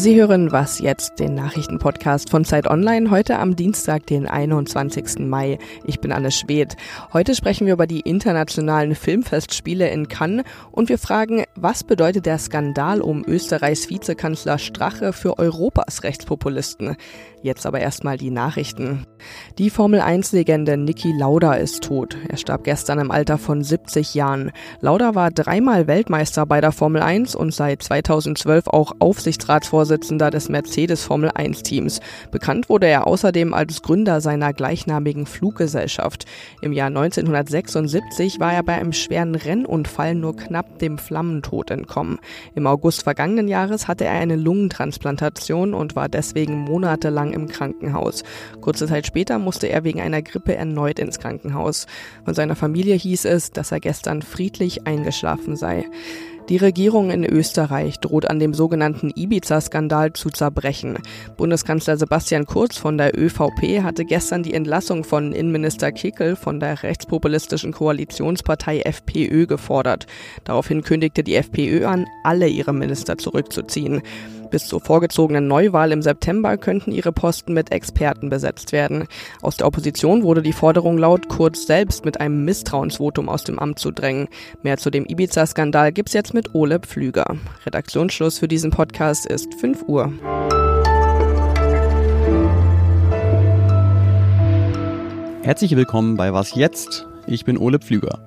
Sie hören Was jetzt, den Nachrichtenpodcast von Zeit Online, heute am Dienstag, den 21. Mai. Ich bin Anne Schwedt. Heute sprechen wir über die internationalen Filmfestspiele in Cannes und wir fragen, was bedeutet der Skandal um Österreichs Vizekanzler Strache für Europas Rechtspopulisten? Jetzt aber erstmal die Nachrichten. Die Formel 1-Legende Niki Lauda ist tot. Er starb gestern im Alter von 70 Jahren. Lauda war dreimal Weltmeister bei der Formel 1 und seit 2012 auch Aufsichtsratsvorsitzender des Mercedes Formel 1 Teams. Bekannt wurde er außerdem als Gründer seiner gleichnamigen Fluggesellschaft. Im Jahr 1976 war er bei einem schweren Rennunfall nur knapp dem Flammentod entkommen. Im August vergangenen Jahres hatte er eine Lungentransplantation und war deswegen monatelang lang im Krankenhaus. Kurze Zeit später musste er wegen einer Grippe erneut ins Krankenhaus. Von seiner Familie hieß es, dass er gestern friedlich eingeschlafen sei. Die Regierung in Österreich droht an dem sogenannten Ibiza-Skandal zu zerbrechen. Bundeskanzler Sebastian Kurz von der ÖVP hatte gestern die Entlassung von Innenminister Kickel von der rechtspopulistischen Koalitionspartei FPÖ gefordert. Daraufhin kündigte die FPÖ an, alle ihre Minister zurückzuziehen. Bis zur vorgezogenen Neuwahl im September könnten ihre Posten mit Experten besetzt werden. Aus der Opposition wurde die Forderung laut, Kurz selbst mit einem Misstrauensvotum aus dem Amt zu drängen. Mehr zu dem Ibiza-Skandal gibt's jetzt mit Ole Pflüger. Redaktionsschluss für diesen Podcast ist 5 Uhr. Herzlich willkommen bei Was jetzt? Ich bin Ole Pflüger.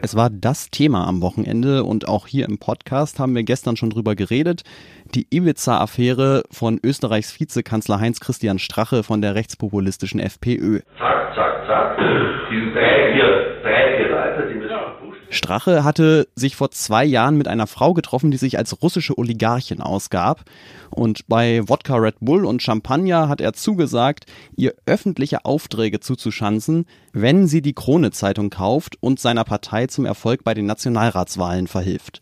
Es war das Thema am Wochenende und auch hier im Podcast haben wir gestern schon drüber geredet. Die Ibiza-Affäre von Österreichs Vizekanzler Heinz-Christian Strache von der rechtspopulistischen FPÖ. Zack, zack, zack. Die drei, vier, drei, vier Leute, die müssen Strache hatte sich vor zwei Jahren mit einer Frau getroffen, die sich als russische Oligarchin ausgab. Und bei Wodka Red Bull und Champagner hat er zugesagt, ihr öffentliche Aufträge zuzuschanzen, wenn sie die Krone-Zeitung kauft und seiner Partei zum Erfolg bei den Nationalratswahlen verhilft.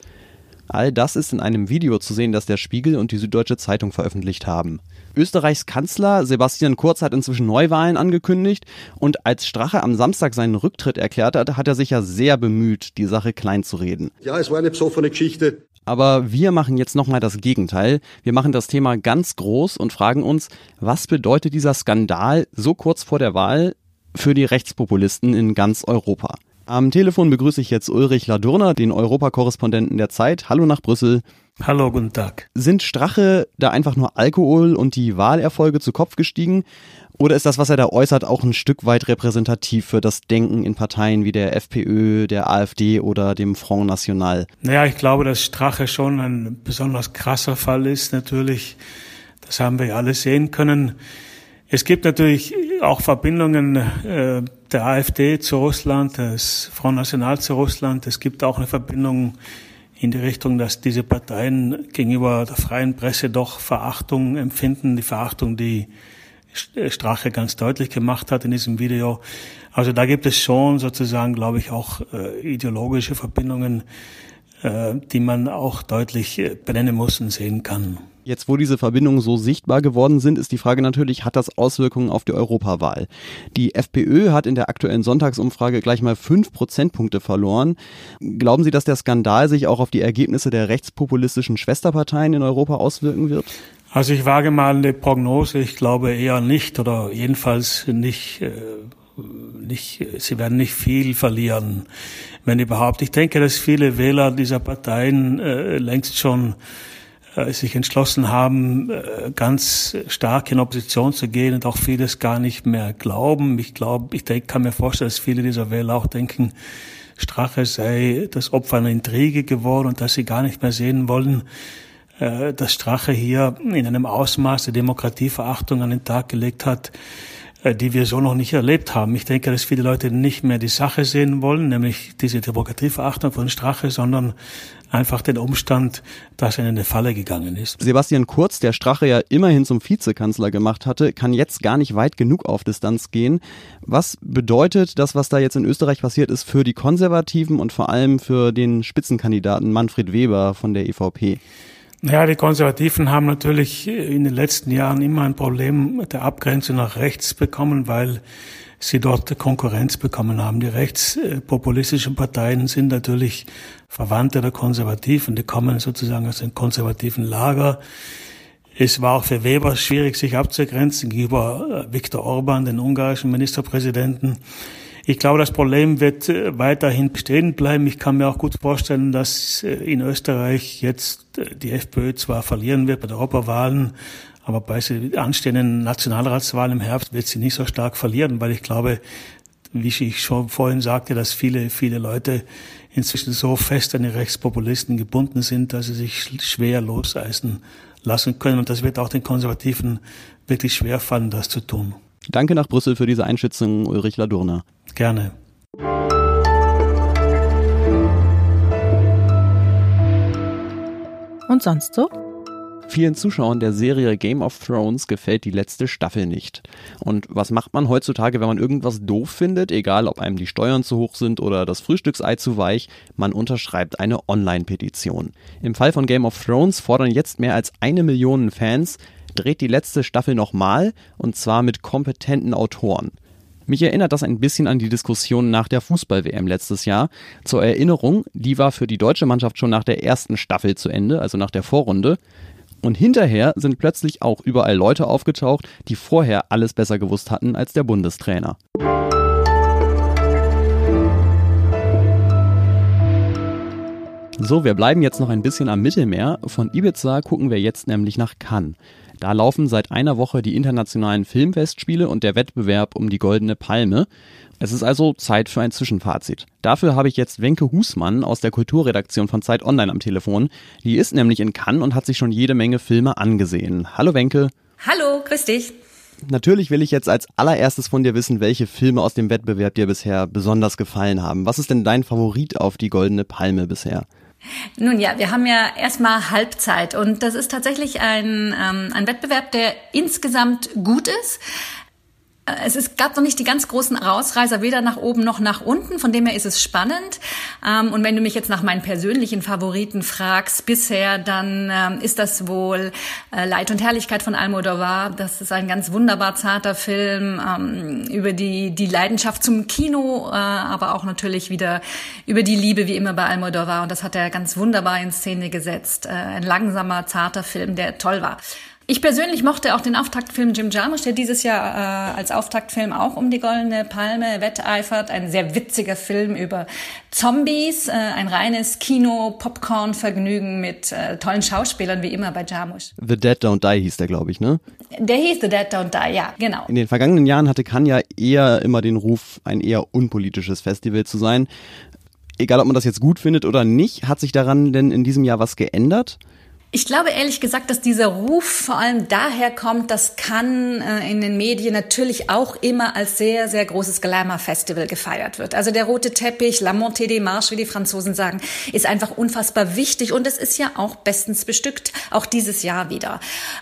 All das ist in einem Video zu sehen, das der Spiegel und die Süddeutsche Zeitung veröffentlicht haben. Österreichs Kanzler Sebastian Kurz hat inzwischen Neuwahlen angekündigt und als Strache am Samstag seinen Rücktritt erklärt hat, hat er sich ja sehr bemüht, die Sache klein zu reden. Ja, es war eine besoffene Geschichte. Aber wir machen jetzt nochmal das Gegenteil. Wir machen das Thema ganz groß und fragen uns, was bedeutet dieser Skandal so kurz vor der Wahl für die Rechtspopulisten in ganz Europa? Am Telefon begrüße ich jetzt Ulrich Ladurner, den Europakorrespondenten der Zeit. Hallo nach Brüssel. Hallo, guten Tag. Sind Strache da einfach nur Alkohol und die Wahlerfolge zu Kopf gestiegen? Oder ist das, was er da äußert, auch ein Stück weit repräsentativ für das Denken in Parteien wie der FPÖ, der AfD oder dem Front National? Naja, ich glaube, dass Strache schon ein besonders krasser Fall ist, natürlich. Das haben wir ja alle sehen können. Es gibt natürlich auch Verbindungen äh, der AfD zu Russland, des Front National zu Russland. Es gibt auch eine Verbindung in die Richtung, dass diese Parteien gegenüber der freien Presse doch Verachtung empfinden, die Verachtung, die Strache ganz deutlich gemacht hat in diesem Video. Also da gibt es schon sozusagen, glaube ich, auch äh, ideologische Verbindungen, äh, die man auch deutlich äh, benennen muss und sehen kann. Jetzt, wo diese Verbindungen so sichtbar geworden sind, ist die Frage natürlich, hat das Auswirkungen auf die Europawahl? Die FPÖ hat in der aktuellen Sonntagsumfrage gleich mal fünf Prozentpunkte verloren. Glauben Sie, dass der Skandal sich auch auf die Ergebnisse der rechtspopulistischen Schwesterparteien in Europa auswirken wird? Also ich wage mal eine Prognose. Ich glaube eher nicht oder jedenfalls nicht. Äh nicht, sie werden nicht viel verlieren, wenn überhaupt. Ich denke, dass viele Wähler dieser Parteien äh, längst schon sich entschlossen haben, äh, ganz stark in Opposition zu gehen und auch vieles gar nicht mehr glauben. Ich glaube, ich denk, kann mir vorstellen, dass viele dieser Wähler auch denken, Strache sei das Opfer einer Intrige geworden und dass sie gar nicht mehr sehen wollen, äh, dass Strache hier in einem Ausmaß der Demokratieverachtung an den Tag gelegt hat, äh, die wir so noch nicht erlebt haben. Ich denke, dass viele Leute nicht mehr die Sache sehen wollen, nämlich diese Demokratieverachtung von Strache, sondern einfach den Umstand, dass er in eine Falle gegangen ist. Sebastian Kurz, der Strache ja immerhin zum Vizekanzler gemacht hatte, kann jetzt gar nicht weit genug auf Distanz gehen. Was bedeutet das, was da jetzt in Österreich passiert ist, für die Konservativen und vor allem für den Spitzenkandidaten Manfred Weber von der EVP? Ja, die Konservativen haben natürlich in den letzten Jahren immer ein Problem mit der Abgrenzung nach rechts bekommen, weil sie dort Konkurrenz bekommen haben. Die rechtspopulistischen Parteien sind natürlich Verwandte der Konservativen, die kommen sozusagen aus dem konservativen Lager. Es war auch für Weber schwierig, sich abzugrenzen gegenüber äh, Viktor Orban, den ungarischen Ministerpräsidenten. Ich glaube, das Problem wird äh, weiterhin bestehen bleiben. Ich kann mir auch gut vorstellen, dass äh, in Österreich jetzt die FPÖ zwar verlieren wird bei den Europawahlen, aber bei der anstehenden Nationalratswahl im Herbst wird sie nicht so stark verlieren, weil ich glaube, wie ich schon vorhin sagte, dass viele, viele Leute inzwischen so fest an die Rechtspopulisten gebunden sind, dass sie sich schwer loseisen lassen können. Und das wird auch den Konservativen wirklich schwer fallen, das zu tun. Danke nach Brüssel für diese Einschätzung, Ulrich Ladurner. Gerne. Und sonst so? Vielen Zuschauern der Serie Game of Thrones gefällt die letzte Staffel nicht. Und was macht man heutzutage, wenn man irgendwas doof findet, egal ob einem die Steuern zu hoch sind oder das Frühstücksei zu weich? Man unterschreibt eine Online-Petition. Im Fall von Game of Thrones fordern jetzt mehr als eine Million Fans, dreht die letzte Staffel nochmal und zwar mit kompetenten Autoren. Mich erinnert das ein bisschen an die Diskussion nach der Fußball-WM letztes Jahr. Zur Erinnerung, die war für die deutsche Mannschaft schon nach der ersten Staffel zu Ende, also nach der Vorrunde. Und hinterher sind plötzlich auch überall Leute aufgetaucht, die vorher alles besser gewusst hatten als der Bundestrainer. So, wir bleiben jetzt noch ein bisschen am Mittelmeer. Von Ibiza gucken wir jetzt nämlich nach Cannes. Da laufen seit einer Woche die internationalen Filmfestspiele und der Wettbewerb um die Goldene Palme. Es ist also Zeit für ein Zwischenfazit. Dafür habe ich jetzt Wenke Husmann aus der Kulturredaktion von Zeit Online am Telefon. Die ist nämlich in Cannes und hat sich schon jede Menge Filme angesehen. Hallo Wenke. Hallo, grüß dich. Natürlich will ich jetzt als allererstes von dir wissen, welche Filme aus dem Wettbewerb dir bisher besonders gefallen haben. Was ist denn dein Favorit auf die Goldene Palme bisher? Nun ja, wir haben ja erstmal Halbzeit und das ist tatsächlich ein, ähm, ein Wettbewerb, der insgesamt gut ist. Es ist, gab noch nicht die ganz großen Rausreißer, weder nach oben noch nach unten. Von dem her ist es spannend. Ähm, und wenn du mich jetzt nach meinen persönlichen Favoriten fragst bisher, dann ähm, ist das wohl äh, Leid und Herrlichkeit von Almodovar. Das ist ein ganz wunderbar zarter Film ähm, über die, die Leidenschaft zum Kino, äh, aber auch natürlich wieder über die Liebe, wie immer bei Almodovar. Und das hat er ganz wunderbar in Szene gesetzt. Äh, ein langsamer, zarter Film, der toll war. Ich persönlich mochte auch den Auftaktfilm Jim Jarmusch, der dieses Jahr äh, als Auftaktfilm auch um die Goldene Palme wetteifert. Ein sehr witziger Film über Zombies, äh, ein reines Kino-Popcorn-Vergnügen mit äh, tollen Schauspielern, wie immer bei Jarmusch. The Dead Don't Die hieß der, glaube ich, ne? Der hieß The Dead Don't Die, ja, genau. In den vergangenen Jahren hatte Cannes ja eher immer den Ruf, ein eher unpolitisches Festival zu sein. Egal, ob man das jetzt gut findet oder nicht, hat sich daran denn in diesem Jahr was geändert? Ich glaube ehrlich gesagt, dass dieser Ruf vor allem daher kommt, dass Cannes äh, in den Medien natürlich auch immer als sehr, sehr großes Glamour-Festival gefeiert wird. Also der rote Teppich, la montée des marches, wie die Franzosen sagen, ist einfach unfassbar wichtig und es ist ja auch bestens bestückt, auch dieses Jahr wieder.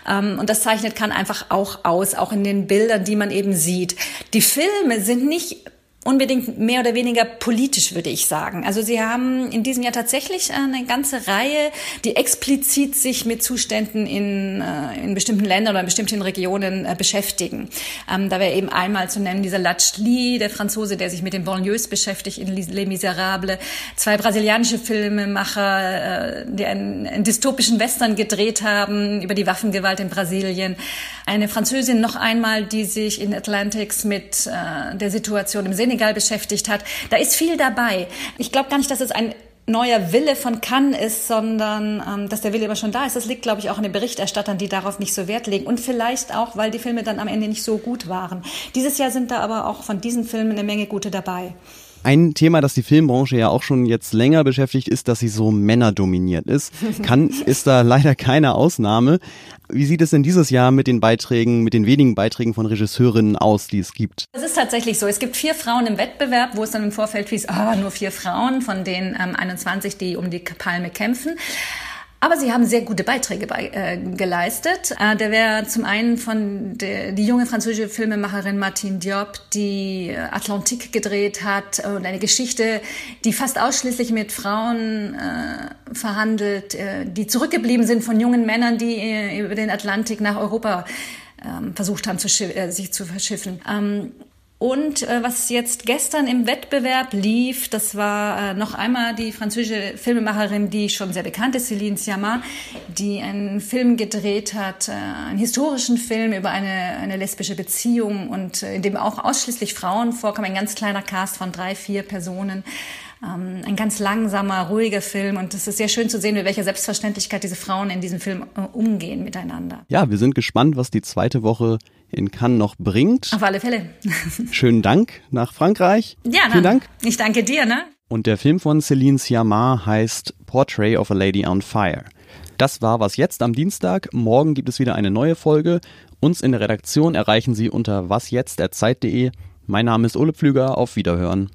Ähm, und das zeichnet Cannes einfach auch aus, auch in den Bildern, die man eben sieht. Die Filme sind nicht unbedingt mehr oder weniger politisch, würde ich sagen. Also Sie haben in diesem Jahr tatsächlich eine ganze Reihe, die explizit sich mit Zuständen in, äh, in bestimmten Ländern oder in bestimmten Regionen äh, beschäftigen. Ähm, da wäre eben einmal zu nennen dieser Lachli, der Franzose, der sich mit den Banlieues beschäftigt in Les Miserables, zwei brasilianische Filmemacher, äh, die einen, einen dystopischen Western gedreht haben über die Waffengewalt in Brasilien, eine Französin noch einmal, die sich in Atlantics mit der Situation im Senegal Senegal beschäftigt hat. Da ist viel dabei. Ich glaube gar nicht, dass es ein neuer Wille von Cannes ist, sondern ähm, dass der Wille immer schon da ist. Das liegt, glaube ich, auch an den Berichterstattern, die darauf nicht so Wert legen. Und vielleicht auch, weil die Filme dann am Ende nicht so gut waren. Dieses Jahr sind da aber auch von diesen Filmen eine Menge gute dabei. Ein Thema, das die Filmbranche ja auch schon jetzt länger beschäftigt, ist, dass sie so männerdominiert ist. Kann, ist da leider keine Ausnahme. Wie sieht es denn dieses Jahr mit den Beiträgen, mit den wenigen Beiträgen von Regisseurinnen aus, die es gibt? Es ist tatsächlich so. Es gibt vier Frauen im Wettbewerb, wo es dann im Vorfeld hieß, ah, nur vier Frauen, von denen ähm, 21, die um die Palme kämpfen. Aber sie haben sehr gute Beiträge bei, äh, geleistet. Äh, der wäre zum einen von der, die junge französische Filmemacherin Martine Diop, die äh, Atlantique gedreht hat und eine Geschichte, die fast ausschließlich mit Frauen äh, verhandelt, äh, die zurückgeblieben sind von jungen Männern, die äh, über den Atlantik nach Europa ähm, versucht haben, zu, äh, sich zu verschiffen. Ähm, Und äh, was jetzt gestern im Wettbewerb lief, das war äh, noch einmal die französische Filmemacherin, die schon sehr bekannt ist, Céline Sciamma, die einen Film gedreht hat, äh, einen historischen Film über eine, eine lesbische Beziehung und äh, in dem auch ausschließlich Frauen vorkommen, ein ganz kleiner Cast von drei, vier Personen. Ähm, ein ganz langsamer, ruhiger Film und es ist sehr schön zu sehen, mit welcher Selbstverständlichkeit diese Frauen in diesem Film äh, umgehen miteinander. Ja, wir sind gespannt, was die zweite Woche in Cannes noch bringt. Auf alle Fälle. Schönen Dank nach Frankreich. Ja, Vielen Dank. Ich danke dir, ne? Und der Film von Céline Sciamma heißt Portrait of a Lady on Fire. Das war was jetzt am Dienstag. Morgen gibt es wieder eine neue Folge. Uns in der Redaktion erreichen Sie unter wasjetzt.zeit.de. Mein Name ist Ole Pflüger. Auf Wiederhören.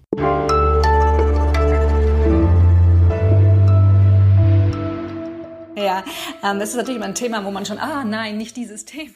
Ja, ähm, das ist natürlich immer ein Thema, wo man schon, ah nein, nicht dieses Thema.